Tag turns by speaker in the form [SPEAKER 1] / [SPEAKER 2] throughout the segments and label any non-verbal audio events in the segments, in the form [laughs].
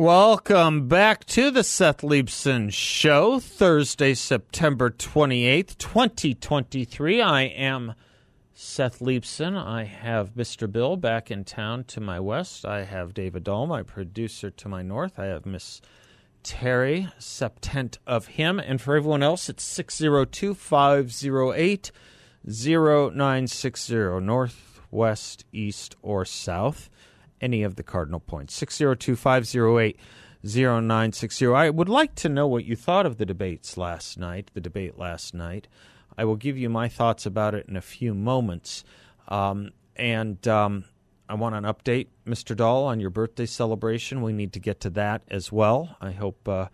[SPEAKER 1] Welcome back to the Seth Leibsohn Show, Thursday, September 28th, 2023. I am Seth Leibsohn. I have Mr. Bill back in town to my west. I have David Dahl, my producer, to my north. I have Miss Terry, septent of him. And for everyone else, it's 602 508 0960, north, west, east, or south any of the cardinal points. 602 508 0960. I would like to know what you thought of the debates last night, the debate last night. I will give you my thoughts about it in a few moments. Um, and um, I want an update, Mr. Dahl, on your birthday celebration. We need to get to that as well. I hope uh,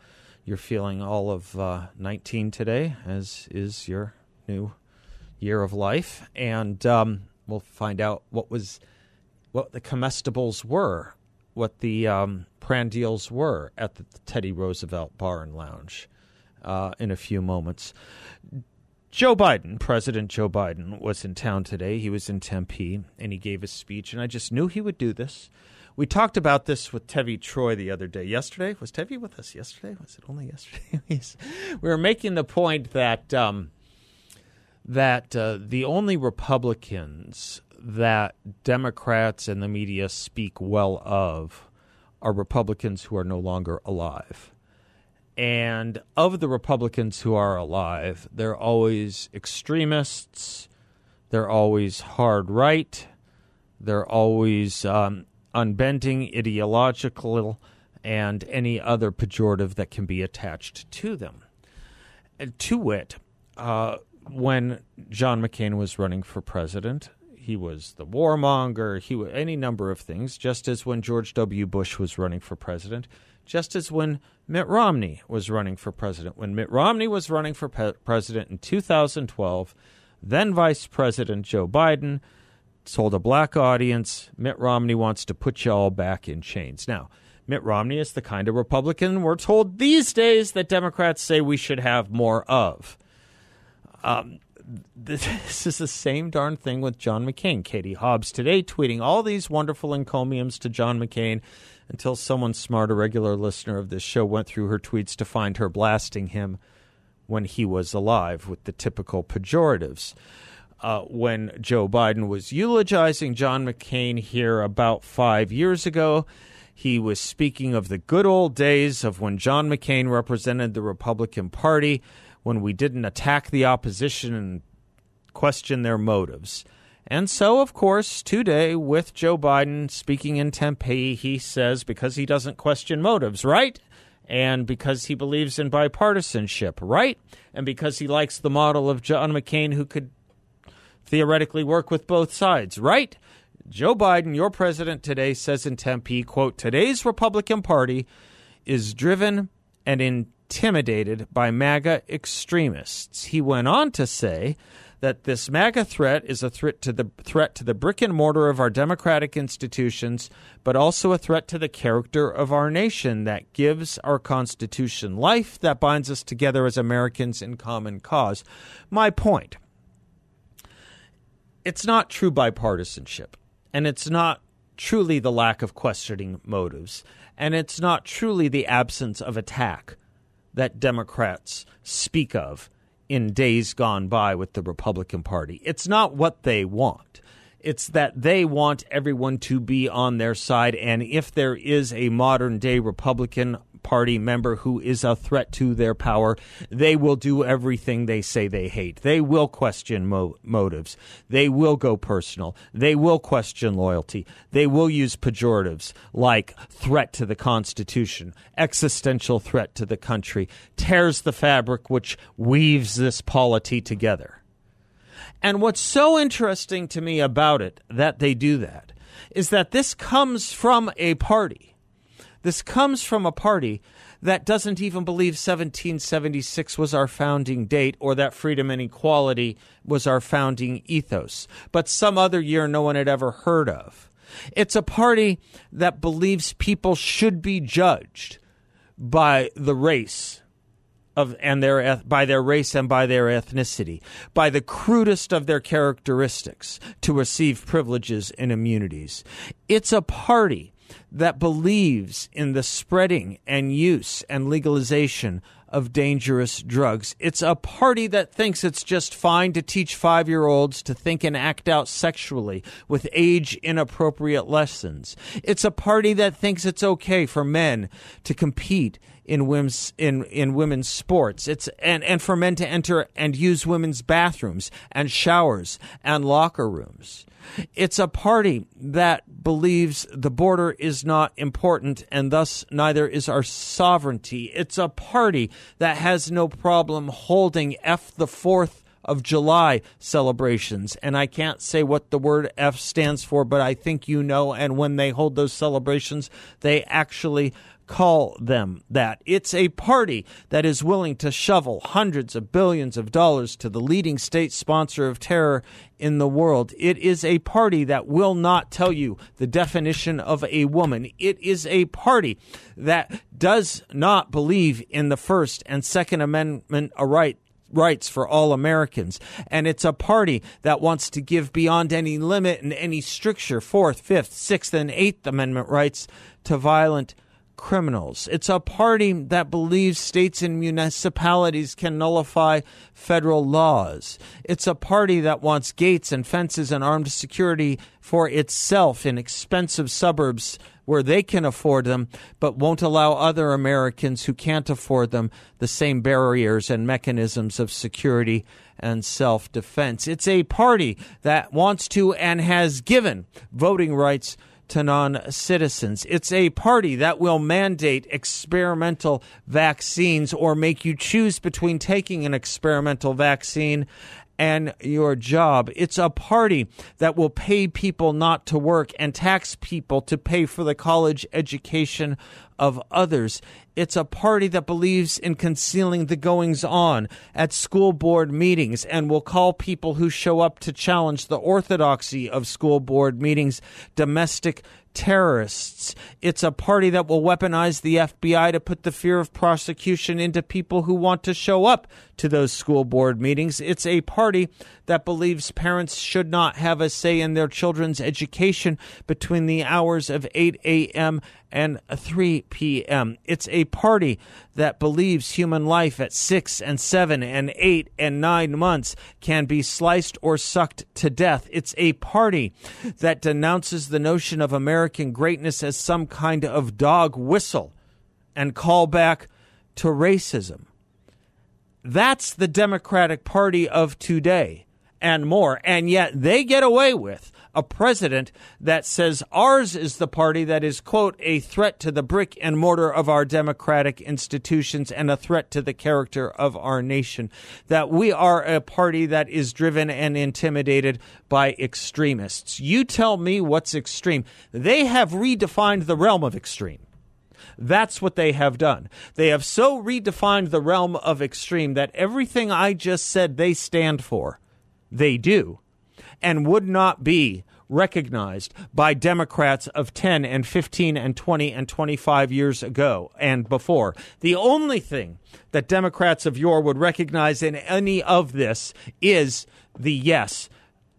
[SPEAKER 1] you're feeling all of uh, 19 today, as is your new year of life. And um, we'll find out what was what the comestibles were, what the um, prandials were at the Teddy Roosevelt Bar and Lounge uh, in a few moments. Joe Biden, President Joe Biden, was in town today. He was in Tempe and he gave a speech, and I just knew he would do this. We talked about this with Tevi Troy the other day. Yesterday was Tevi with us. Yesterday was it only yesterday? [laughs] we were making the point that um, that uh, the only Republicans that Democrats and the media speak well of are Republicans who are no longer alive. And of the Republicans who are alive, they're always extremists, they're always hard right, they're always um, unbending, ideological, and any other pejorative that can be attached to them. And to wit, uh, when John McCain was running for president, he was the warmonger, he was any number of things, just as when George W. Bush was running for president, just as when Mitt Romney was running for president. When Mitt Romney was running for pe- president in 2012, then Vice President Joe Biden told a black audience Mitt Romney wants to put you all back in chains. Now, Mitt Romney is the kind of Republican we're told these days that Democrats say we should have more of. Um, [laughs] this is the same darn thing with John McCain. Katie Hobbs today tweeting all these wonderful encomiums to John McCain until someone smart, a regular listener of this show, went through her tweets to find her blasting him when he was alive with the typical pejoratives. Uh, when Joe Biden was eulogizing John McCain here about five years ago, he was speaking of the good old days of when John McCain represented the Republican Party when we didn't attack the opposition and question their motives. And so, of course, today, with Joe Biden speaking in Tempe, he says because he doesn't question motives, right? And because he believes in bipartisanship, right? And because he likes the model of John McCain, who could theoretically work with both sides, right? Joe Biden, your president today, says in Tempe, quote, today's Republican Party is driven and in intimidated by MAGA extremists. He went on to say that this MAGA threat is a threat to the threat to the brick and mortar of our democratic institutions, but also a threat to the character of our nation that gives our Constitution life, that binds us together as Americans in common cause. My point it's not true bipartisanship, and it's not truly the lack of questioning motives, and it's not truly the absence of attack that Democrats speak of in days gone by with the Republican Party. It's not what they want. It's that they want everyone to be on their side. And if there is a modern day Republican Party member who is a threat to their power, they will do everything they say they hate. They will question mo- motives. They will go personal. They will question loyalty. They will use pejoratives like threat to the Constitution, existential threat to the country, tears the fabric which weaves this polity together. And what's so interesting to me about it that they do that is that this comes from a party This comes from a party that doesn't even believe 1776 was our founding date or that freedom and equality was our founding ethos, but some other year no one had ever heard of. It's a party that believes people should be judged by the race of and their by their race and by their ethnicity, by the crudest of their characteristics to receive privileges and immunities. It's a party that believes in the spreading and use and legalization of dangerous drugs. It's a party that thinks it's just fine to teach five year olds to think and act out sexually with age inappropriate lessons. It's a party that thinks it's okay for men to compete in women's in, in women's sports. It's and, and for men to enter and use women's bathrooms and showers and locker rooms. It's a party that believes the border is not important and thus neither is our sovereignty. It's a party that has no problem holding F the 4th of July celebrations. And I can't say what the word F stands for, but I think you know. And when they hold those celebrations, they actually call them that. It's a party that is willing to shovel hundreds of billions of dollars to the leading state sponsor of terror in the world. It is a party that will not tell you the definition of a woman. It is a party that does not believe in the First and Second Amendment right rights for all Americans. And it's a party that wants to give beyond any limit and any stricture Fourth, Fifth, Sixth, and Eighth Amendment rights to violent criminals. It's a party that believes states and municipalities can nullify federal laws. It's a party that wants gates and fences and armed security for itself in expensive suburbs where they can afford them, but won't allow other Americans who can't afford them the same barriers and mechanisms of security and self defense. It's a party that wants to and has given voting rights to non citizens. It's a party that will mandate experimental vaccines or make you choose between taking an experimental vaccine and your job. It's a party that will pay people not to work and tax people to pay for the college education of others. It's a party that believes in concealing the goings on at school board meetings and will call people who show up to challenge the orthodoxy of school board meetings domestic terrorists. It's a party that will weaponize the FBI to put the fear of prosecution into people who want to show up to those school board meetings. It's a party that believes parents should not have a say in their children's education between the hours of 8 a.m. and 3 p.m. It's a party that believes human life at 6 and 7 and 8 and 9 months can be sliced or sucked to death. It's a party that denounces the notion of American greatness as some kind of dog whistle and call back to racism. That's the Democratic Party of today and more. And yet they get away with a president that says ours is the party that is, quote, a threat to the brick and mortar of our democratic institutions and a threat to the character of our nation. That we are a party that is driven and intimidated by extremists. You tell me what's extreme. They have redefined the realm of extreme. That's what they have done. They have so redefined the realm of extreme that everything I just said they stand for, they do, and would not be recognized by Democrats of 10 and 15 and 20 and 25 years ago and before. The only thing that Democrats of yore would recognize in any of this is the yes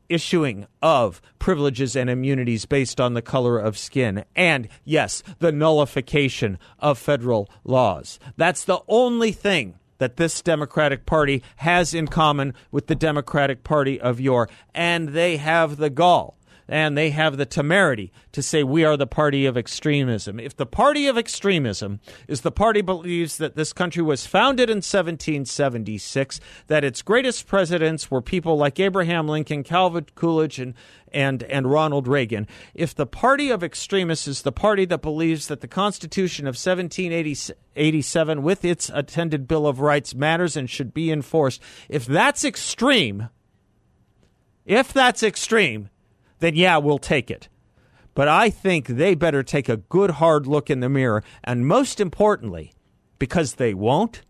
[SPEAKER 1] issuing of privileges and immunities based on the color of skin. And yes, the nullification of federal laws. That's the only thing that this Democratic Party has in common with the Democratic Party of yore. And they have the gall and they have the temerity to say we are the party of extremism. If the party of extremism is the party believes that this country was founded in 1776, that its greatest presidents were people like Abraham Lincoln, Calvin Coolidge, and and and Ronald Reagan. If the party of extremists is the party that believes that the Constitution of 1787 with its attended Bill of Rights matters and should be enforced, if that's extreme, if that's extreme, then yeah, we'll take it. But I think they better take a good hard look in the mirror. And most importantly, because they won't,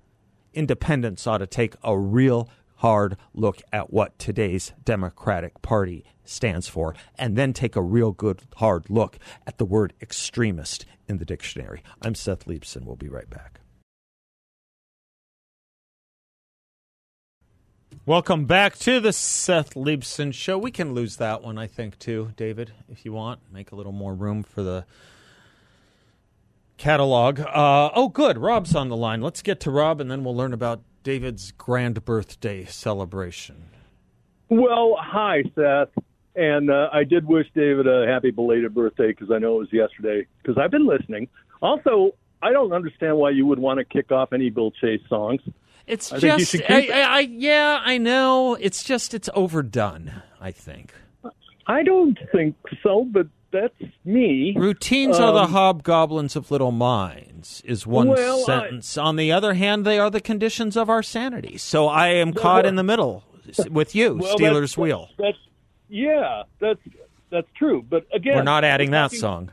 [SPEAKER 1] independents ought to take a real hard look at what today's Democratic Party stands for, and then take a real good hard look at the word extremist in the dictionary. I'm Seth Leibsohn. We'll be right back. Welcome back to the Seth Leibsohn Show. We can lose that one, I think, too, David, if you want. Make a little more room for the catalog. Uh, oh, good. Rob's on the line. Let's get to Rob, and then we'll learn about David's grand birthday celebration.
[SPEAKER 2] Well, hi, Seth. And uh, I did wish David a happy belated birthday because I know it was yesterday because I've been listening. Also, I don't understand why you would want to kick off any Bill Chase songs.
[SPEAKER 1] It's I just, I, I, I, yeah, I know. It's just, it's overdone. I think.
[SPEAKER 2] I don't think so, but that's me.
[SPEAKER 1] Routines um, are the um, hobgoblins of little minds, is one well, sentence. I, On the other hand, they are the conditions of our sanity. So I am well, caught in the middle with you, [laughs] well, Steelers
[SPEAKER 2] that's,
[SPEAKER 1] wheel.
[SPEAKER 2] That's yeah, that's that's true. But again,
[SPEAKER 1] we're not adding we're talking, that song.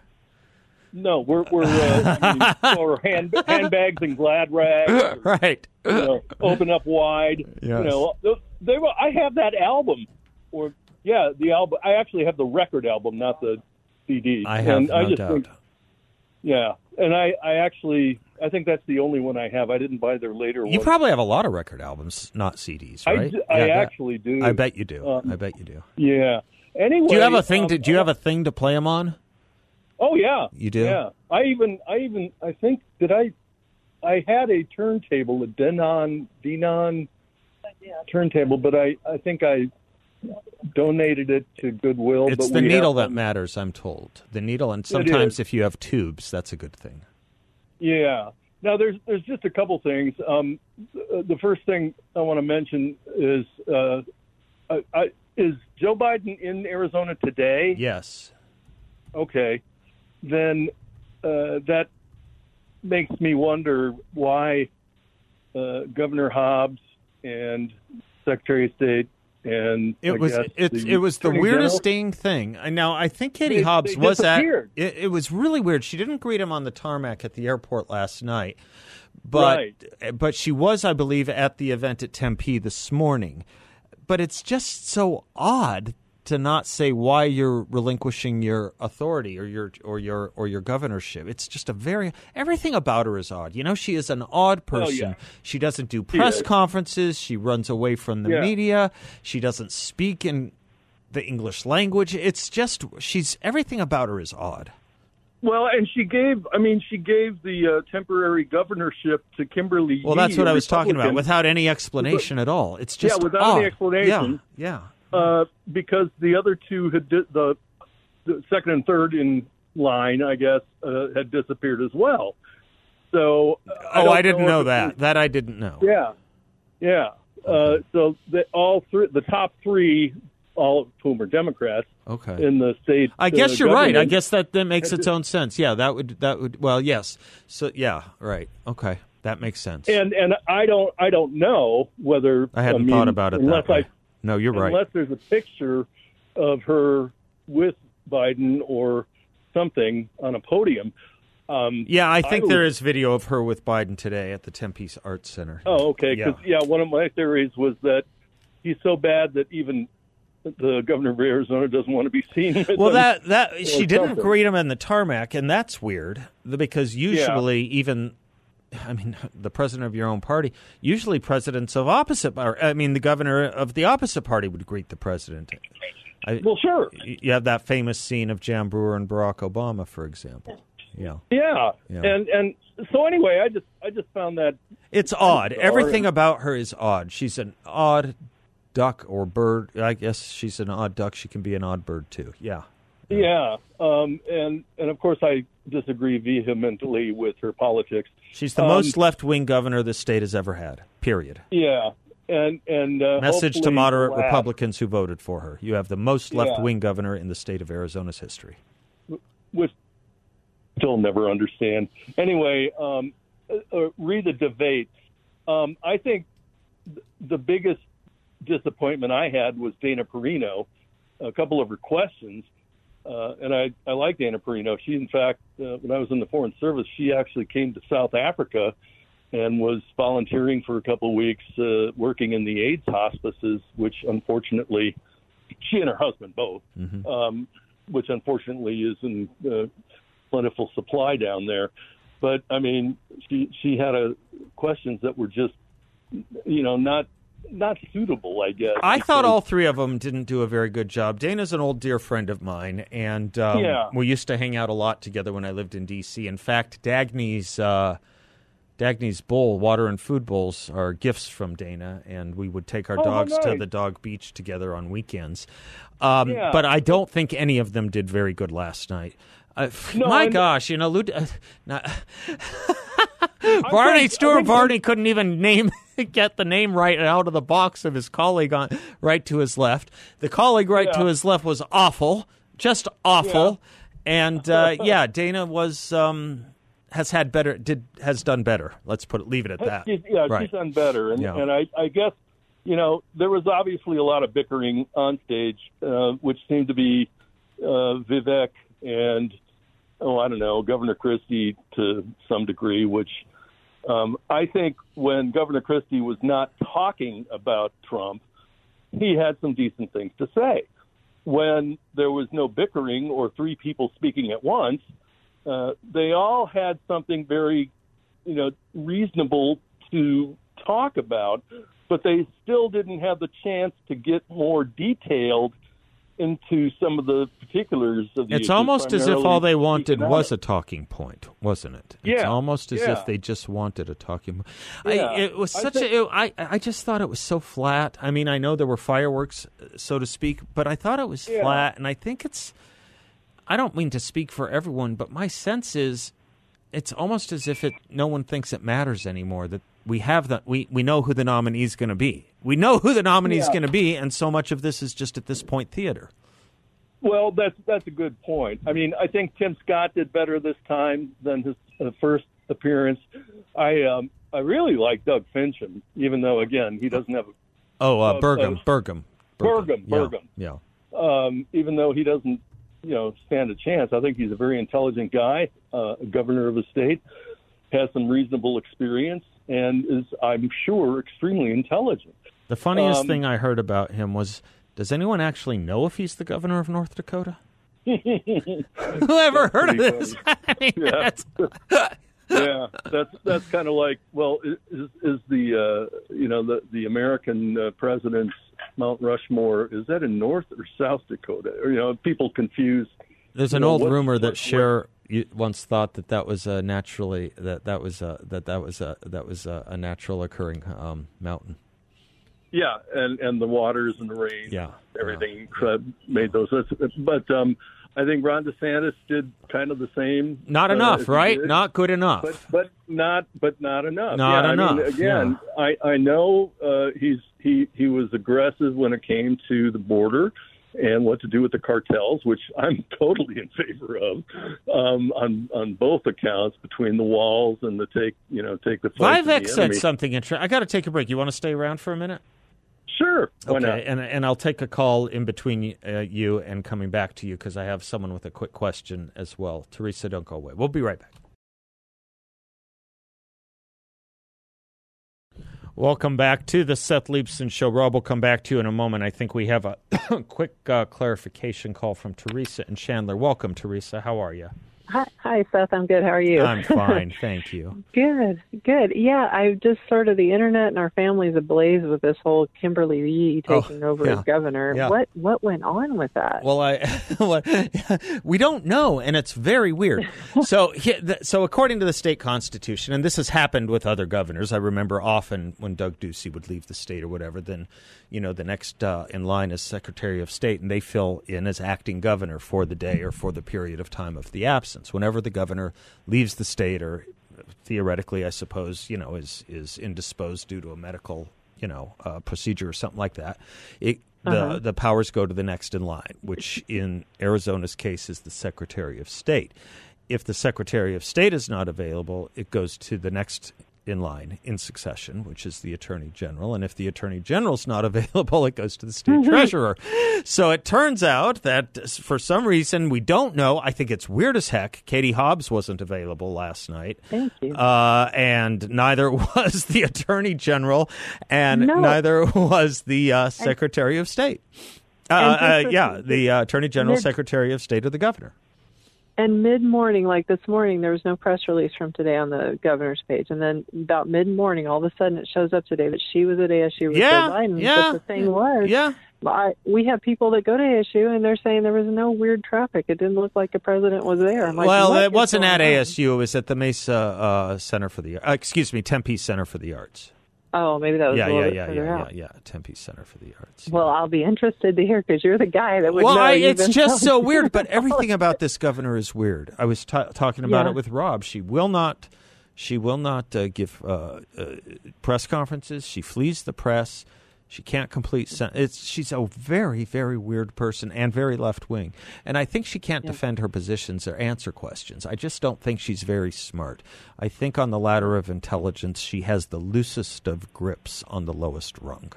[SPEAKER 2] No, we're we're uh, [laughs] or hand, handbags and glad rags. [laughs]
[SPEAKER 1] right.
[SPEAKER 2] You know, open up wide. Yes. You know, they were. I have that album, or yeah, the album. I actually have the record album, not the CD.
[SPEAKER 1] I have and no I just doubt. Think,
[SPEAKER 2] yeah, and I I actually I think that's the only one I have. I didn't buy their later.
[SPEAKER 1] You probably have a lot of record albums, not CDs, right?
[SPEAKER 2] I, I actually do.
[SPEAKER 1] I bet you do. Um, I bet you do.
[SPEAKER 2] Yeah. Anyway,
[SPEAKER 1] do you have a thing? Um, to, do you have a thing to play them on?
[SPEAKER 2] Oh yeah,
[SPEAKER 1] you do.
[SPEAKER 2] Yeah, I even I even I think that I I had a turntable, a Denon Denon turntable, but I I think I donated it to Goodwill.
[SPEAKER 1] It's the needle that matters, I'm told. The needle, and sometimes if you have tubes, that's a good thing.
[SPEAKER 2] Yeah. Now there's there's just a couple things. Um, the first thing I want to mention is uh, I, I, is Joe Biden in Arizona today?
[SPEAKER 1] Yes.
[SPEAKER 2] Okay then uh, that makes me wonder why uh, Governor Hobbs and Secretary of State and
[SPEAKER 1] it I was it, it was the weirdest dang thing. Now I think Katie Hobbs was at it, it, was really weird. She didn't greet him on the tarmac at the airport last night, but
[SPEAKER 2] right.
[SPEAKER 1] but she was, I believe, at the event at Tempe this morning. But it's just so odd to not say why you're relinquishing your authority or your or your or your governorship. It's just a very everything about her is odd. You know, she is an odd person.
[SPEAKER 2] Oh, yeah.
[SPEAKER 1] She doesn't do press conferences. She runs away from the
[SPEAKER 2] yeah.
[SPEAKER 1] media. She doesn't speak in the English language. It's just she's everything about her is odd.
[SPEAKER 2] Well, and she gave, I mean, she gave the uh, temporary governorship to Kimberly.
[SPEAKER 1] Well, that's what
[SPEAKER 2] I
[SPEAKER 1] was talking about, without any explanation at all. It's just
[SPEAKER 2] yeah, without
[SPEAKER 1] odd.
[SPEAKER 2] any explanation.
[SPEAKER 1] Yeah, yeah.
[SPEAKER 2] Uh, because the other two had di- the, the second and third in line, I guess, uh, had disappeared as well. So,
[SPEAKER 1] oh,
[SPEAKER 2] I,
[SPEAKER 1] I didn't
[SPEAKER 2] know,
[SPEAKER 1] know that. Was, that I didn't know.
[SPEAKER 2] Yeah, yeah. Okay. Uh, so the, all three, the top three, all of whom are Democrats.
[SPEAKER 1] Okay.
[SPEAKER 2] In the state.
[SPEAKER 1] I guess uh, you're right. I guess that that makes its own sense. Yeah, that would that would. Well, yes. So yeah, right. Okay. That makes sense.
[SPEAKER 2] And and I don't I don't know whether
[SPEAKER 1] I hadn't
[SPEAKER 2] I mean,
[SPEAKER 1] thought about it
[SPEAKER 2] unless
[SPEAKER 1] I no, you're
[SPEAKER 2] right. Unless there's a picture of her with Biden or something on a podium. Um,
[SPEAKER 1] yeah, I think I there is video of her with Biden today at the Tempe Arts Center.
[SPEAKER 2] Oh, okay. Because yeah. yeah, one of my theories was that he's so bad that even the governor of Arizona doesn't want to be seen.
[SPEAKER 1] well, that that she didn't greet him in the tarmac, and that's weird because usually yeah. even I mean, [laughs] the president of your own party. Usually, presidents of opposite, or I mean, the governor of the opposite party would greet the president.
[SPEAKER 2] I, well, sure.
[SPEAKER 1] You have that famous scene of Jan Brewer and Barack Obama, for example. Yeah.
[SPEAKER 2] Yeah. yeah. And and so anyway, I just I just found that
[SPEAKER 1] it's odd. Everything about her is odd. She's an odd duck or bird. I guess she's an odd duck. She can be an odd bird too. Yeah.
[SPEAKER 2] Yeah, um, and and of course I disagree vehemently with her politics.
[SPEAKER 1] She's the um, most left wing governor the state has ever had. Period.
[SPEAKER 2] Yeah, and and uh,
[SPEAKER 1] message to moderate last, Republicans who voted for her: you have the most left wing yeah. governor in the state of Arizona's history.
[SPEAKER 2] Which still never understand. Anyway, um, uh, uh, read the debate. Um, I think the biggest disappointment I had was Dana Perino. A couple of her questions uh, and I I like Dana Perino. She, in fact, uh, when I was in the Foreign Service, she actually came to South Africa and was volunteering for a couple of weeks, uh, working in the AIDS hospices, which unfortunately, she and her husband both,
[SPEAKER 1] Mm-hmm.
[SPEAKER 2] um, which unfortunately is in uh, plentiful supply down there. But I mean, she she had a questions that were just, you know, not not suitable. I guess.
[SPEAKER 1] I thought all three of them didn't do a very good job. Dana's an old dear friend of mine, and um,
[SPEAKER 2] Yeah.
[SPEAKER 1] we used to hang out a lot together when I lived in D.C. In fact, Dagny's uh, Dagny's bowl, water and food bowls, are gifts from Dana, and we would take our
[SPEAKER 2] Oh,
[SPEAKER 1] dogs to the dog beach together on weekends. Um,
[SPEAKER 2] Yeah.
[SPEAKER 1] But I don't think any of them did very good last night. Uh,
[SPEAKER 2] No,
[SPEAKER 1] my gosh, you know, Lud- [laughs] uh, not- Barney
[SPEAKER 2] think-
[SPEAKER 1] Stuart Varney couldn't even name [laughs] get the name right out of the box of his colleague on right to his left. The colleague right to his left was awful, just awful. And uh, [laughs] yeah, Dana was um, has had better did has done better. Let's put it leave it at that.
[SPEAKER 2] She's, yeah,
[SPEAKER 1] right.
[SPEAKER 2] she's done better, and
[SPEAKER 1] Yeah.
[SPEAKER 2] and I, I guess you know there was obviously a lot of bickering on stage, uh, which seemed to be uh, Vivek and oh I don't know Governor Christie to some degree, which um, I think when Governor Christie was not talking about Trump, he had some decent things to say. When there was no bickering or three people speaking at once, uh, they all had something very you know, reasonable to talk about, but they still didn't have the chance to get more detailed into some of the particulars of the
[SPEAKER 1] It's
[SPEAKER 2] issues,
[SPEAKER 1] almost as if all they wanted was a talking point, wasn't it? It's
[SPEAKER 2] Yeah,
[SPEAKER 1] almost as
[SPEAKER 2] yeah.
[SPEAKER 1] if they just wanted a talking point.
[SPEAKER 2] Yeah,
[SPEAKER 1] I, it was
[SPEAKER 2] I
[SPEAKER 1] such
[SPEAKER 2] think-
[SPEAKER 1] a. It, I I just thought it was so flat. I mean, I know there were fireworks, so to speak, but I thought it was
[SPEAKER 2] Yeah.
[SPEAKER 1] flat, and I think it's. I don't mean to speak for everyone, but my sense is, it's almost as if it no one thinks it matters anymore. That we have the we we know who the nominee is going to be. We know who the nominee is
[SPEAKER 2] Yeah.
[SPEAKER 1] going to be, and so much of this is just at this point theater.
[SPEAKER 2] Well, that's that's a good point. I mean, I think Tim Scott did better this time than his uh, first appearance. I um, I really like Doug Fincham, even though again he doesn't have A,
[SPEAKER 1] Oh, uh, Burgum,
[SPEAKER 2] uh,
[SPEAKER 1] Burgum,
[SPEAKER 2] Burgum,
[SPEAKER 1] Yeah,
[SPEAKER 2] Burgum.
[SPEAKER 1] yeah.
[SPEAKER 2] um, even though he doesn't, you know, stand a chance. I think he's a very intelligent guy, uh, a governor of a state, has some reasonable experience, and is, I'm sure, extremely intelligent.
[SPEAKER 1] The funniest
[SPEAKER 2] Um,
[SPEAKER 1] thing I heard about him was does anyone actually know if he's the governor of North Dakota? [laughs] Who ever heard of this? [laughs] I mean,
[SPEAKER 2] Yeah.
[SPEAKER 1] that's- [laughs]
[SPEAKER 2] yeah, that's that's kind of like, well, is is the uh, you know the the American uh, president's Mount Rushmore is that in North or South Dakota? Or, you know, people confuse.
[SPEAKER 1] there's
[SPEAKER 2] You
[SPEAKER 1] an
[SPEAKER 2] know,
[SPEAKER 1] old
[SPEAKER 2] what-
[SPEAKER 1] rumor that
[SPEAKER 2] what-
[SPEAKER 1] Cher once thought that that was a naturally that that was a, that that was a, that was a, a natural occurring um, mountain.
[SPEAKER 2] Yeah, and and the waters and the rain.
[SPEAKER 1] Yeah,
[SPEAKER 2] everything uh, made those. But um, I think Ron DeSantis did kind of the same.
[SPEAKER 1] Not
[SPEAKER 2] uh,
[SPEAKER 1] enough,
[SPEAKER 2] he
[SPEAKER 1] right? Not good enough.
[SPEAKER 2] but but not but not enough.
[SPEAKER 1] Not
[SPEAKER 2] yeah, I mean,
[SPEAKER 1] enough,
[SPEAKER 2] again, I I know uh, he's he he was aggressive when it came to the border and what to do with the cartels, which I'm [laughs] totally in favor of um, on on both accounts between the walls and the take you know take the fight to the
[SPEAKER 1] said something interesting. I got to take a break. You want to stay around for a minute?
[SPEAKER 2] Sure, why
[SPEAKER 1] okay,
[SPEAKER 2] not?
[SPEAKER 1] and and I'll take a call in between uh, you and coming back to you because I have someone with a quick question as well. Teresa, don't go away. We'll be right back. Welcome back to the Seth Leibsohn Show. Rob we'll come back to you in a moment. I think we have a [coughs] quick uh, clarification call from Teresa and Chandler. Welcome, Teresa. How are you?
[SPEAKER 3] Hi, hi, Seth. I'm good. How are you?
[SPEAKER 1] I'm fine, [laughs] thank you.
[SPEAKER 3] good, good. Yeah, I just sort of the internet and our family's ablaze with this whole Kimberly Yee
[SPEAKER 1] Oh,
[SPEAKER 3] taking over
[SPEAKER 1] yeah.
[SPEAKER 3] as governor.
[SPEAKER 1] Yeah.
[SPEAKER 3] What what went on with that?
[SPEAKER 1] Well, I [laughs] [laughs] we don't know, and it's very weird. So, so according to the state constitution, and this has happened with other governors. I remember often when Doug Ducey would leave the state or whatever, then you know the next uh, in line is Secretary of State, and they fill in as acting governor for the day or for the period of time of the absence. Whenever the governor leaves the state, or theoretically, I suppose, you know, is is indisposed due to a medical you know uh, procedure or something like that, it the the powers go to the next in line, which in Arizona's case is the Secretary of State. If the Secretary of State is not available, it goes to the next in line in succession, which is the Attorney General. And if the Attorney General's not [laughs] available, it goes to the State Treasurer. So it turns out that for some reason, we don't know. I think it's weird as heck. Katie Hobbs wasn't available last night.
[SPEAKER 3] Thank you.
[SPEAKER 1] Uh, and neither [laughs] was the Attorney General, and
[SPEAKER 3] No.
[SPEAKER 1] neither was the uh, Secretary of State. Uh, uh, yeah,
[SPEAKER 3] the-
[SPEAKER 1] the uh, Attorney General, Secretary of State, or the Governor.
[SPEAKER 3] And mid morning, like this morning, there was no press release from today on the governor's page. And then about mid morning, all of a sudden it shows up today that she was at ASU with
[SPEAKER 1] Yeah,
[SPEAKER 3] Joe Biden.
[SPEAKER 1] yeah,
[SPEAKER 3] But the thing was,
[SPEAKER 1] Yeah.
[SPEAKER 3] I, we have people that go to ASU and they're saying there was no weird traffic. It didn't look like the president was there. Like,
[SPEAKER 1] well, it wasn't at
[SPEAKER 3] on?
[SPEAKER 1] ASU. It was at the Mesa uh, Center for the uh, excuse me, Tempe Center for the Arts.
[SPEAKER 3] Oh, maybe that was
[SPEAKER 1] Yeah,
[SPEAKER 3] a little
[SPEAKER 1] yeah,
[SPEAKER 3] bit
[SPEAKER 1] yeah, yeah, yeah,
[SPEAKER 3] out.
[SPEAKER 1] yeah. Tempe Center for the Arts.
[SPEAKER 3] Well, I'll be interested to hear because you're the guy that would
[SPEAKER 1] well,
[SPEAKER 3] know.
[SPEAKER 1] I, it's just so weird. But [laughs] everything about this governor is weird. I was ta talking about
[SPEAKER 3] Yeah.
[SPEAKER 1] it with Rob. She will not. She will not uh, give uh, uh, press conferences. She flees the press. She can't complete. Sen- it's she's a very very weird person and very left wing. And I think she can't defend her positions or answer questions. I just don't think she's very smart. I think on the ladder of intelligence, she has the loosest of grips on the lowest rung.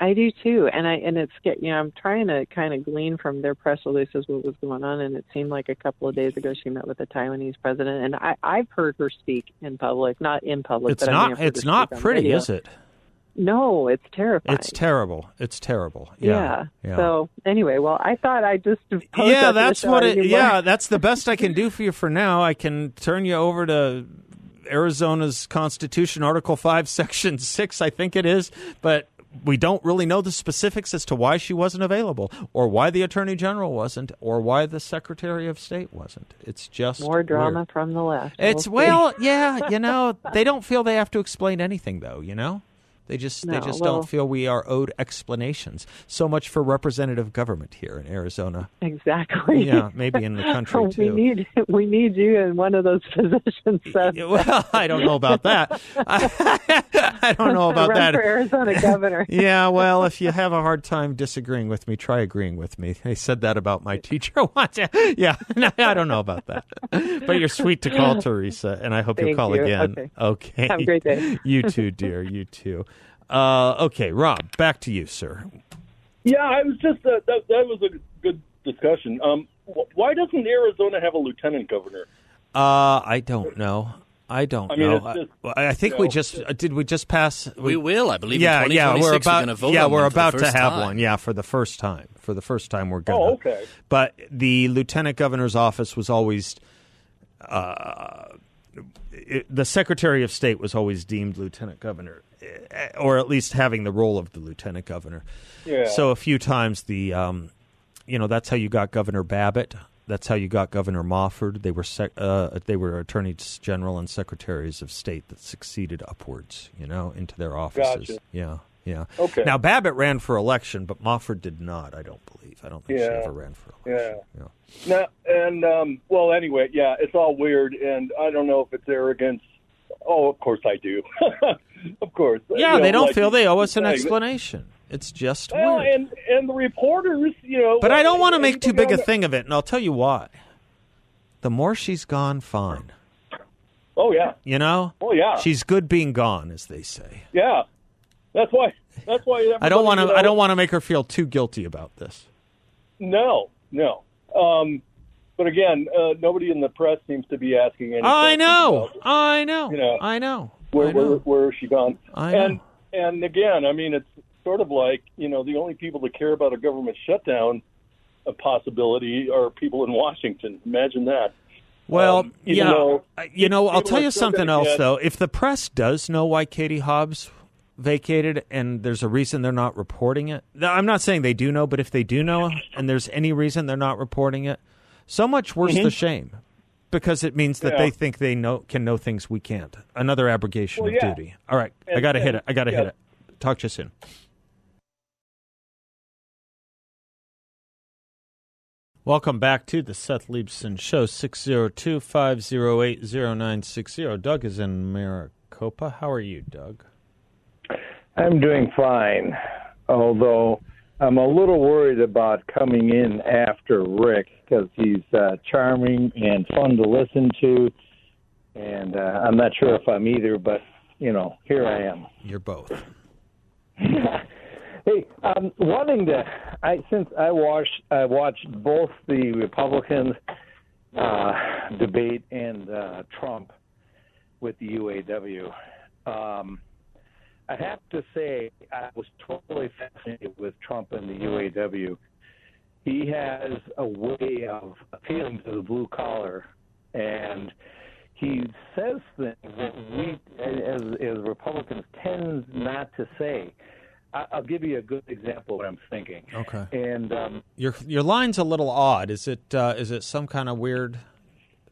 [SPEAKER 3] I do too, and I and it's get you know I'm trying to kind of glean from their press releases what was going on, and it seemed like a couple of days ago she met with the Taiwanese president, and I I've heard her speak in public, not in public.
[SPEAKER 1] It's not. It's not pretty, is it?
[SPEAKER 3] No, it's terrifying.
[SPEAKER 1] It's terrible. It's terrible. Yeah. yeah.
[SPEAKER 3] So anyway, well, I thought I just [laughs]
[SPEAKER 1] yeah, that's what it.
[SPEAKER 3] you
[SPEAKER 1] Yeah, that's the best I can do for you for now. I can turn you over to Arizona's Constitution, Article Five, [laughs] Section Six, I think it is, but. We don't really know the specifics as to why she wasn't available, or why the Attorney General wasn't, or why the Secretary of State wasn't. It's just
[SPEAKER 3] more drama
[SPEAKER 1] weird.
[SPEAKER 3] from the left.
[SPEAKER 1] It's
[SPEAKER 3] We'll
[SPEAKER 1] well, yeah, you know, [laughs] they don't feel they have to explain anything, though. You know, they just they just
[SPEAKER 3] well-
[SPEAKER 1] don't feel we are owed explanations. So much for representative government here in Arizona.
[SPEAKER 3] exactly.
[SPEAKER 1] Yeah, maybe in the [laughs] country
[SPEAKER 3] we
[SPEAKER 1] too.
[SPEAKER 3] need we need you in one of those positions. [laughs]
[SPEAKER 1] Well, I don't know about that. [laughs] I, don't know about that.
[SPEAKER 3] for Arizona governor.
[SPEAKER 1] Yeah, well, if you have a hard time disagreeing with me, try agreeing with me. They said that about my teacher once. Yeah, no, I don't know about that. But you're sweet to call, Teresa, and I hope you'll call
[SPEAKER 3] you.
[SPEAKER 1] again.
[SPEAKER 3] Okay.
[SPEAKER 1] okay.
[SPEAKER 3] Have a great day.
[SPEAKER 1] you too, dear. You too. Uh, okay, Rob, back to you, sir.
[SPEAKER 2] Yeah, I was just uh, that. That was a good discussion. Um, wh- why doesn't Arizona have a lieutenant governor?
[SPEAKER 1] Uh, I don't know. I don't
[SPEAKER 2] I mean,
[SPEAKER 1] know.
[SPEAKER 2] just,
[SPEAKER 1] I, I think
[SPEAKER 2] you
[SPEAKER 1] we just uh, did. We just pass.
[SPEAKER 4] We will, I believe.
[SPEAKER 1] yeah,
[SPEAKER 4] in
[SPEAKER 1] yeah, we're about.
[SPEAKER 4] going to vote
[SPEAKER 1] yeah,
[SPEAKER 4] on
[SPEAKER 1] we're
[SPEAKER 4] one for the
[SPEAKER 1] about to have
[SPEAKER 4] time.
[SPEAKER 1] one. Yeah, for the first time. For the first time, we're gonna.
[SPEAKER 2] Oh, okay.
[SPEAKER 1] But the lieutenant governor's office was always. Uh, it, the Secretary of State was always deemed lieutenant governor, or at least having the role of the lieutenant governor.
[SPEAKER 2] Yeah.
[SPEAKER 1] So a few times the, um, you know, that's how you got Governor Babbitt. That's how you got Governor Mofford. They were sec- uh, they were attorneys general and secretaries of state that succeeded upwards, you know, into their offices.
[SPEAKER 2] Gotcha.
[SPEAKER 1] Yeah, yeah.
[SPEAKER 2] Okay.
[SPEAKER 1] Now Babbitt ran for election, but Mofford did not. I don't believe. I don't think she ever ran for election. Yeah.
[SPEAKER 2] Now, and um, well, anyway, yeah, it's all weird, and I don't know if it's arrogance. Oh, of course I do. [laughs] of course.
[SPEAKER 1] Yeah,
[SPEAKER 2] You know,
[SPEAKER 1] they don't
[SPEAKER 2] like
[SPEAKER 1] feel they owe us an explanation. It's just
[SPEAKER 2] Well,
[SPEAKER 1] weird.
[SPEAKER 2] and and the reporters, you know.
[SPEAKER 1] But I don't want to make too big a thing of it, and I'll tell you why. The more she's gone, fine.
[SPEAKER 2] Oh yeah,
[SPEAKER 1] You know?
[SPEAKER 2] oh yeah,
[SPEAKER 1] She's good being gone, as they say.
[SPEAKER 2] yeah. That's why. That's why.
[SPEAKER 1] I don't want to. I don't want to make her feel too guilty about this.
[SPEAKER 2] No, no. Um, but again, uh, nobody in the press seems to be asking any.
[SPEAKER 1] I know. I know.
[SPEAKER 2] You know,
[SPEAKER 1] I know.
[SPEAKER 2] Where, where, where is she gone?
[SPEAKER 1] I know.
[SPEAKER 2] And and again, I mean, it's sort of like you know the only people that care about a government shutdown, a possibility, are people in Washington. Imagine that.
[SPEAKER 1] Well,
[SPEAKER 2] Um,
[SPEAKER 1] yeah.
[SPEAKER 2] though
[SPEAKER 1] you know, I'll tell you something else
[SPEAKER 2] get-
[SPEAKER 1] though. If the press does know why Katie Hobbs vacated, and there's a reason they're not reporting it, I'm not saying they do know, but if they do know, and there's any reason they're not reporting it, so much worse the shame, because it means that.
[SPEAKER 2] Yeah.
[SPEAKER 1] they think they know can know things we can't. Another abrogation
[SPEAKER 2] Well,
[SPEAKER 1] of
[SPEAKER 2] yeah.
[SPEAKER 1] duty. All right, I got to hit it. I got to
[SPEAKER 2] yeah.
[SPEAKER 1] hit it. Talk to you soon. Welcome back to the Seth Leibsohn Show, 602 508 0960. Doug is in Maricopa. How are you, Doug?
[SPEAKER 5] I'm doing fine, although I'm a little worried about coming in after Rick because he's uh, charming and fun to listen to, and uh, I'm not sure if I'm either, but you know, here I am.
[SPEAKER 1] You're both. [laughs]
[SPEAKER 5] hey, I'm wanting to. I since I watched I watched both the Republican uh, debate and uh, Trump with the UAW. Um, I have to say I was totally fascinated with Trump and the UAW. He has a way of appealing to the blue collar, and he says things that we, as, as Republicans, tend not to say. I'll give you a good example of what I'm thinking.
[SPEAKER 1] Okay.
[SPEAKER 5] And um,
[SPEAKER 1] your your line's a little odd. Is it uh, is it some kind of weird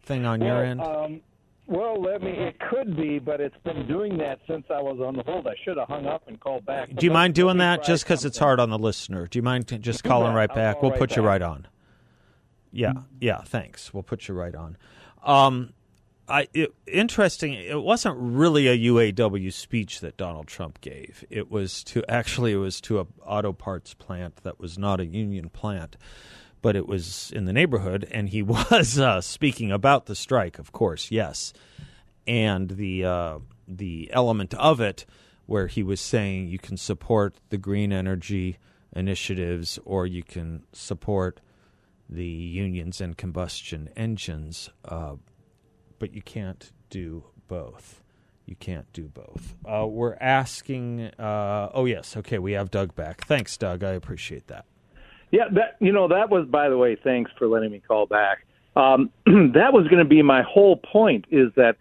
[SPEAKER 1] thing on
[SPEAKER 5] well,
[SPEAKER 1] your end?
[SPEAKER 5] Um, well, let me. It could be, but it's been doing that since I was on the hold. I should have hung up and called back.
[SPEAKER 1] Do you mind doing that just because it's hard on the listener? Do you mind just calling right back? We'll
[SPEAKER 5] right
[SPEAKER 1] put you right on. Yeah, yeah. Thanks. We'll put you right on. Um, I it, interesting. It wasn't really a UAW speech that Donald Trump gave. It was to actually it was to a auto parts plant that was not a union plant, but it was in the neighborhood, and he [laughs] was uh, speaking about the strike. Of course, yes, and the uh, the element of it where he was saying you can support the green energy initiatives or you can support the unions and combustion engines, uh, but you can't do both. You can't do both. Uh, we're asking. Uh, oh yes, okay. We have Doug back. Thanks, Doug. I appreciate that.
[SPEAKER 5] Yeah, that you know that was by the way. Thanks for letting me call back. Um, [clears throat] that was going to be my whole point. Is that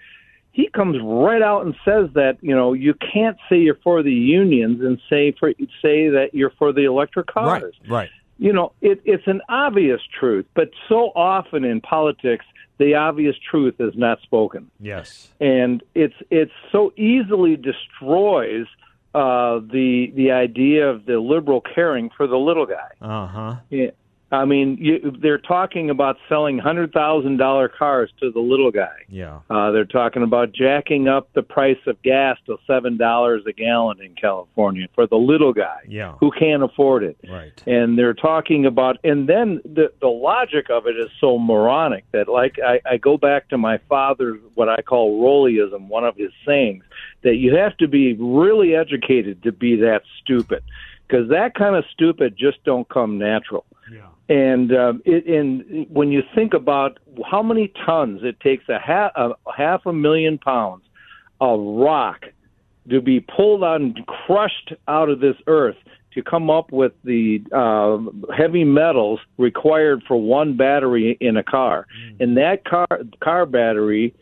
[SPEAKER 5] he comes right out and says that you know you can't say you're for the unions and say for say that you're for the electric cars.
[SPEAKER 1] Right. Right.
[SPEAKER 5] You know, it, it's an obvious truth, but so often in politics, the obvious truth is not spoken,
[SPEAKER 1] Yes.
[SPEAKER 5] and it's it's so easily destroys uh, the the idea of the liberal caring for the little guy.
[SPEAKER 1] Uh huh.
[SPEAKER 5] I mean, you, they're talking about selling hundred thousand dollar cars to the little guy.
[SPEAKER 1] Yeah.
[SPEAKER 5] Uh, they're talking about jacking up the price of gas to seven dollars a gallon in California for the little guy
[SPEAKER 1] Yeah.
[SPEAKER 5] who can't afford it.
[SPEAKER 1] Right.
[SPEAKER 5] And they're talking about, and then the the logic of it is so moronic that, like, I, I go back to my father's what I call Rollyism, one of his sayings, that you have to be really educated to be that stupid, because that kind of stupid just don't come natural.
[SPEAKER 1] Yeah.
[SPEAKER 5] And um, it, and when you think about how many tons it takes a half a half a million pounds of rock to be pulled out and crushed out of this earth to come up with the uh, heavy metals required for one battery in a car, and that car car battery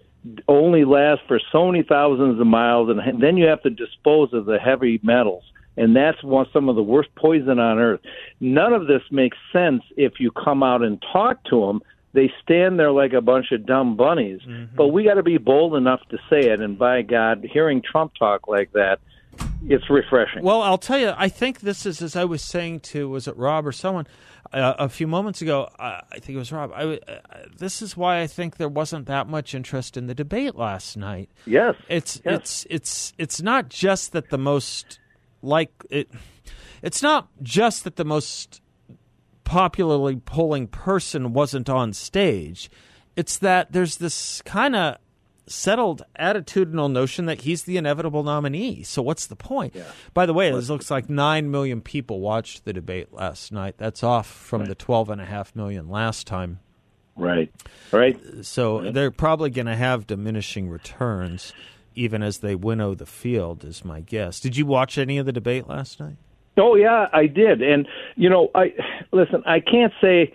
[SPEAKER 5] only lasts for so many thousands of miles, and then you have to dispose of the heavy metals and that's one some of the worst poison on earth. None of this makes sense if you come out and talk to them. They stand there like a bunch of dumb bunnies. But we got to be bold enough to say it. And by God, hearing Trump talk like that, it's refreshing.
[SPEAKER 1] Well, I'll tell you, I think this is, as I was saying to, was it Rob or someone uh, a few moments ago? Uh, I think it was Rob. I, uh, this is why I think there wasn't that much interest in the debate last night.
[SPEAKER 5] yes,
[SPEAKER 1] It's
[SPEAKER 5] Yes.
[SPEAKER 1] it's it's it's not just that the most like it. It's not just that the most popularly polling person wasn't on stage. It's that there's this kind of settled attitudinal notion that he's the inevitable nominee. So what's the point? By the way, it looks like 9 million people watched the debate last night. That's off from the 12.5 million last time.
[SPEAKER 5] right, right.
[SPEAKER 1] So they're probably going to have diminishing returns even as they winnow the field, is my guess. Did you watch any of the debate last night?
[SPEAKER 5] Oh yeah, I did. And you know, I listen. I can't say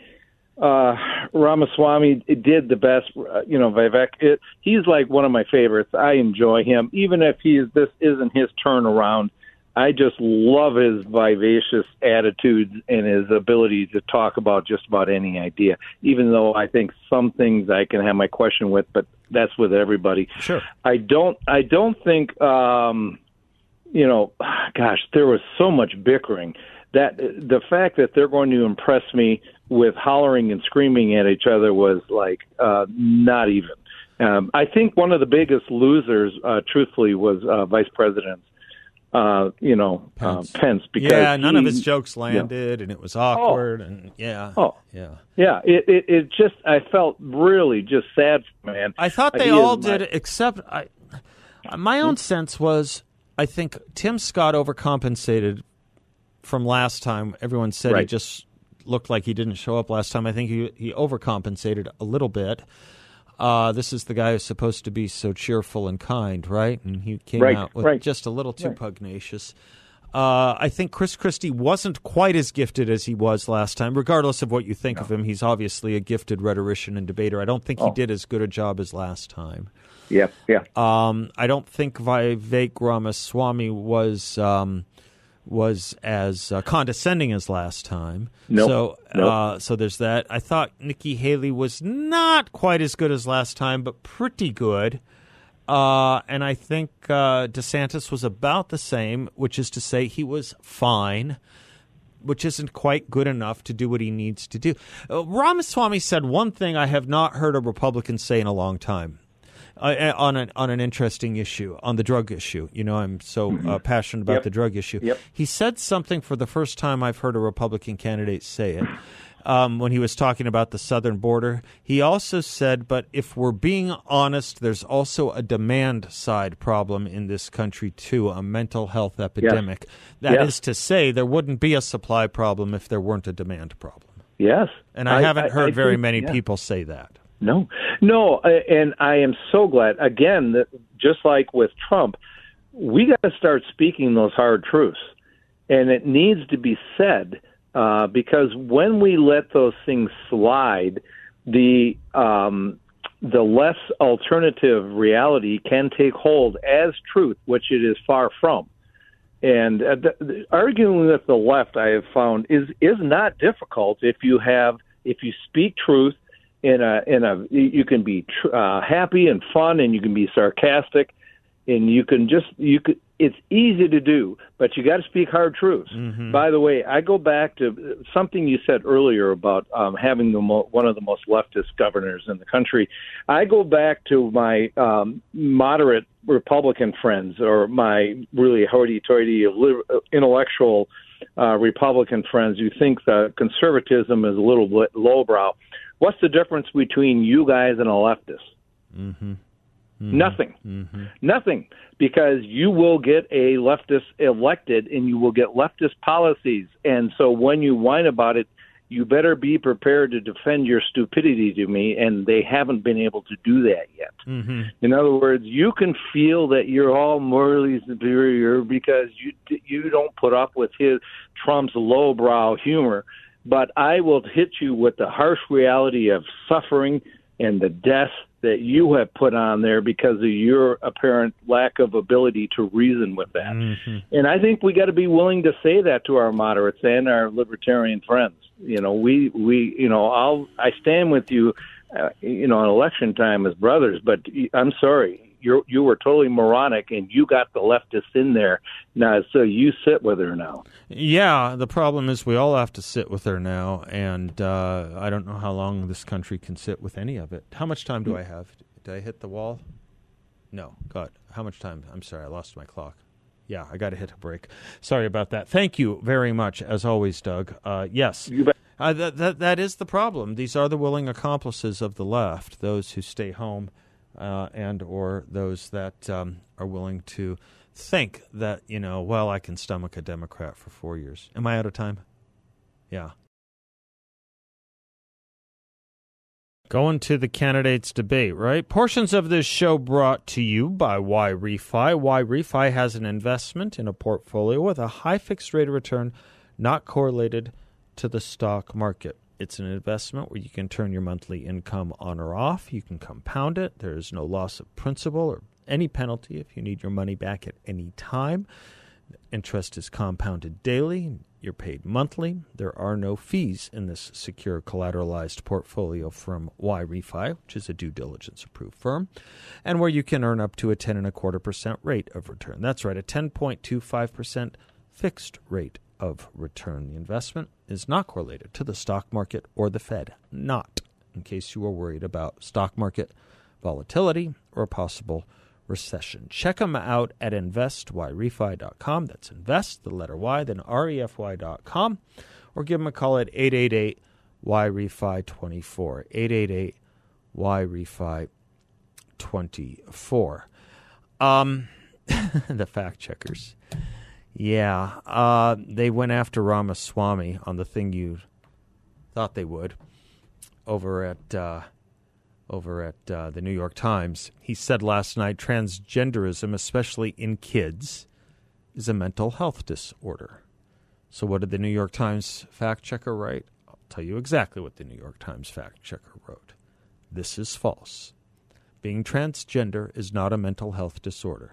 [SPEAKER 5] uh Ramaswamy did the best. uh, You know, Vivek. It, he's like one of my favorites. I enjoy him, even if he's this isn't his turnaround. I just love his vivacious attitudes and his ability to talk about just about any idea. Even though I think some things I can have my question with, but that's with everybody.
[SPEAKER 1] Sure.
[SPEAKER 5] I don't. I don't think. um you know, gosh, there was so much bickering that the fact that they're going to impress me with hollering and screaming at each other was like uh, not even. Um, I think one of the biggest losers, uh, truthfully, was uh, vice presidents. Uh, you know, Pence. Uh, Pence because
[SPEAKER 1] yeah, none
[SPEAKER 5] he,
[SPEAKER 1] of his jokes landed, and it was awkward, oh, and yeah,
[SPEAKER 5] oh,
[SPEAKER 1] yeah,
[SPEAKER 5] yeah. It, it, it just I felt really just sad, man.
[SPEAKER 1] I thought they all did, my... except I. My own sense was, I think Tim Scott overcompensated from last time. Everyone said
[SPEAKER 5] right.
[SPEAKER 1] he just looked like he didn't show up last time. I think he he overcompensated a little bit. Uh, this is the guy who's supposed to be so cheerful and kind, right? And he came
[SPEAKER 5] right,
[SPEAKER 1] out with
[SPEAKER 5] right.
[SPEAKER 1] just a little too
[SPEAKER 5] right.
[SPEAKER 1] pugnacious. Uh, I think Chris Christie wasn't quite as gifted as he was last time. Regardless of what you think
[SPEAKER 5] no.
[SPEAKER 1] of him, he's obviously a gifted rhetorician and debater. I don't think
[SPEAKER 5] oh.
[SPEAKER 1] he did as good a job as last time.
[SPEAKER 5] Yeah, yeah.
[SPEAKER 1] Um, I don't think Vivek Ramaswamy was um, was as uh, condescending as last time.
[SPEAKER 5] Nope.
[SPEAKER 1] So,
[SPEAKER 5] nope.
[SPEAKER 1] Uh, so there's that. I thought Nikki Haley was not quite as good as last time, but pretty good. Uh, and I think uh, DeSantis was about the same, which is to say he was fine, which isn't quite good enough to do what he needs to do. Uh, Ramaswamy said one thing I have not heard a Republican say in a long time uh, on an on an interesting issue on the drug issue. You know, I'm so
[SPEAKER 5] mm-hmm.
[SPEAKER 1] uh, passionate about
[SPEAKER 5] yep.
[SPEAKER 1] the drug issue.
[SPEAKER 5] Yep.
[SPEAKER 1] He said something for the first time I've heard a Republican candidate say it. Um, when he was talking about the southern border, he also said, "But if we're being honest, there's also a demand side problem in this country too, a mental health epidemic.
[SPEAKER 5] Yes.
[SPEAKER 1] That
[SPEAKER 5] yes.
[SPEAKER 1] is to say, there wouldn't be a supply problem if there weren't a demand problem."
[SPEAKER 5] Yes,
[SPEAKER 1] and I,
[SPEAKER 5] I
[SPEAKER 1] haven't
[SPEAKER 5] I,
[SPEAKER 1] heard
[SPEAKER 5] I
[SPEAKER 1] very many
[SPEAKER 5] yeah.
[SPEAKER 1] people say that.
[SPEAKER 5] No, no, and I am so glad. Again, that just like with Trump, we got to start speaking those hard truths, and it needs to be said uh, because when we let those things slide, the um, the less alternative reality can take hold as truth, which it is far from. And uh, the, the, arguing with the left, I have found is is not difficult if you have if you speak truth in a in a you can be uh, happy and fun and you can be sarcastic and you can just you could it's easy to do but you got to speak hard truths.
[SPEAKER 1] Mm-hmm.
[SPEAKER 5] by the way i go back to something you said earlier about um, having the mo- one of the most leftist governors in the country. I go back to my um, moderate republican friends or my really hoity-toity intellectual uh, republican friends who think that conservatism is a little bit lowbrow What's the difference between you guys and a leftist?
[SPEAKER 1] Mm-hmm.
[SPEAKER 5] Mm-hmm. Nothing.
[SPEAKER 1] Mm-hmm.
[SPEAKER 5] Nothing. Because you will get a leftist elected and you will get leftist policies. And so when you whine about it, you better be prepared to defend your stupidity to me. And they haven't been able to do that yet.
[SPEAKER 1] Mm-hmm.
[SPEAKER 5] In other words, you can feel that you're all morally superior because you you don't put up with his Trump's lowbrow humor but I will hit you with the harsh reality of suffering and the death that you have put on there because of your apparent lack of ability to reason with that.
[SPEAKER 1] Mm-hmm.
[SPEAKER 5] And I think we got to be willing to say that to our moderates and our libertarian friends. You know, we we you know, I'll I stand with you uh, you know, on election time as brothers, but I'm sorry, you you were totally moronic and you got the leftists in there. Now so you sit with her now.
[SPEAKER 1] Yeah the problem is we all have to sit with her now and uh, i don't know how long this country can sit with any of it. How much time do i have? Did i hit the wall? No god how much time? I'm sorry i lost my clock. Yeah i got to hit a break. Sorry about that. Thank you very much as always doug. Uh, yes. Uh, that, that, that is the problem. These are the willing accomplices of the left, those who stay home uh, and or those that um, are willing to think that you know, well, I can stomach a Democrat for four years. Am I out of time? Yeah. Going to the candidates debate, right? Portions of this show brought to you by YRefy. Y Refi has an investment in a portfolio with a high fixed rate of return, not correlated to the stock market. It's an investment where you can turn your monthly income on or off. You can compound it. There is no loss of principal or any penalty if you need your money back at any time. Interest is compounded daily. You're paid monthly. There are no fees in this secure collateralized portfolio from YRefy, which is a due diligence approved firm, and where you can earn up to a ten and a quarter percent rate of return. That's right, a ten point two five percent fixed rate of return. The investment is not correlated to the stock market or the Fed. Not, in case you are worried about stock market volatility or possible recession. Check them out at investyrefy.com. That's invest, the letter Y, then refy.com. Or give them a call at 888 YREFI 24. 888 YREFI 24. Um, [laughs] the fact checkers. Yeah, uh, they went after Ramaswamy on the thing you thought they would over at uh, over at uh, the New York Times. He said last night transgenderism, especially in kids, is a mental health disorder. So, what did the New York Times fact checker write? I'll tell you exactly what the New York Times fact checker wrote. This is false. Being transgender is not a mental health disorder.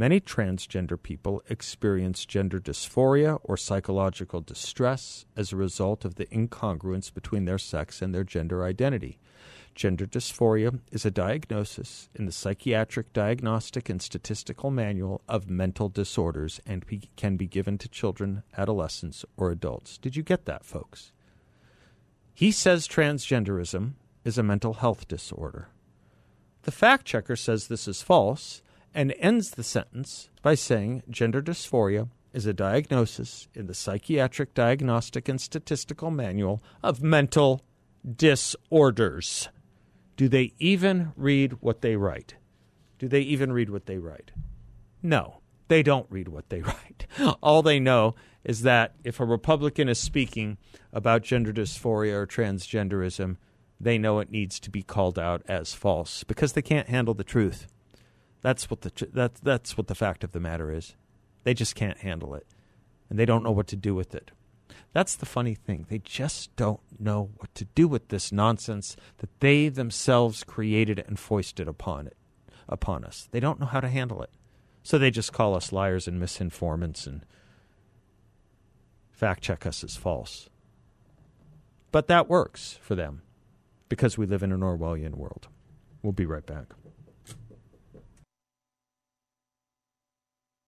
[SPEAKER 1] Many transgender people experience gender dysphoria or psychological distress as a result of the incongruence between their sex and their gender identity. Gender dysphoria is a diagnosis in the Psychiatric Diagnostic and Statistical Manual of Mental Disorders and can be given to children, adolescents, or adults. Did you get that, folks? He says transgenderism is a mental health disorder. The fact checker says this is false and ends the sentence by saying gender dysphoria is a diagnosis in the Psychiatric Diagnostic and Statistical Manual of Mental Disorders. Do they even read what they write? Do they even read what they write? No, they don't read what they [laughs] write. All they know is that if a Republican is speaking about gender dysphoria or transgenderism, they know it needs to be called out as false because they can't handle the truth. That's what the that, that's what the fact of the matter is. They just can't handle it, and they don't know what to do with it. That's the funny thing. They just don't know what to do with this nonsense that they themselves created and foisted upon it upon us. They don't know how to handle it. So they just call us liars and misinformants and fact check us as false. But that works for them because we live in an Orwellian world. We'll be right back.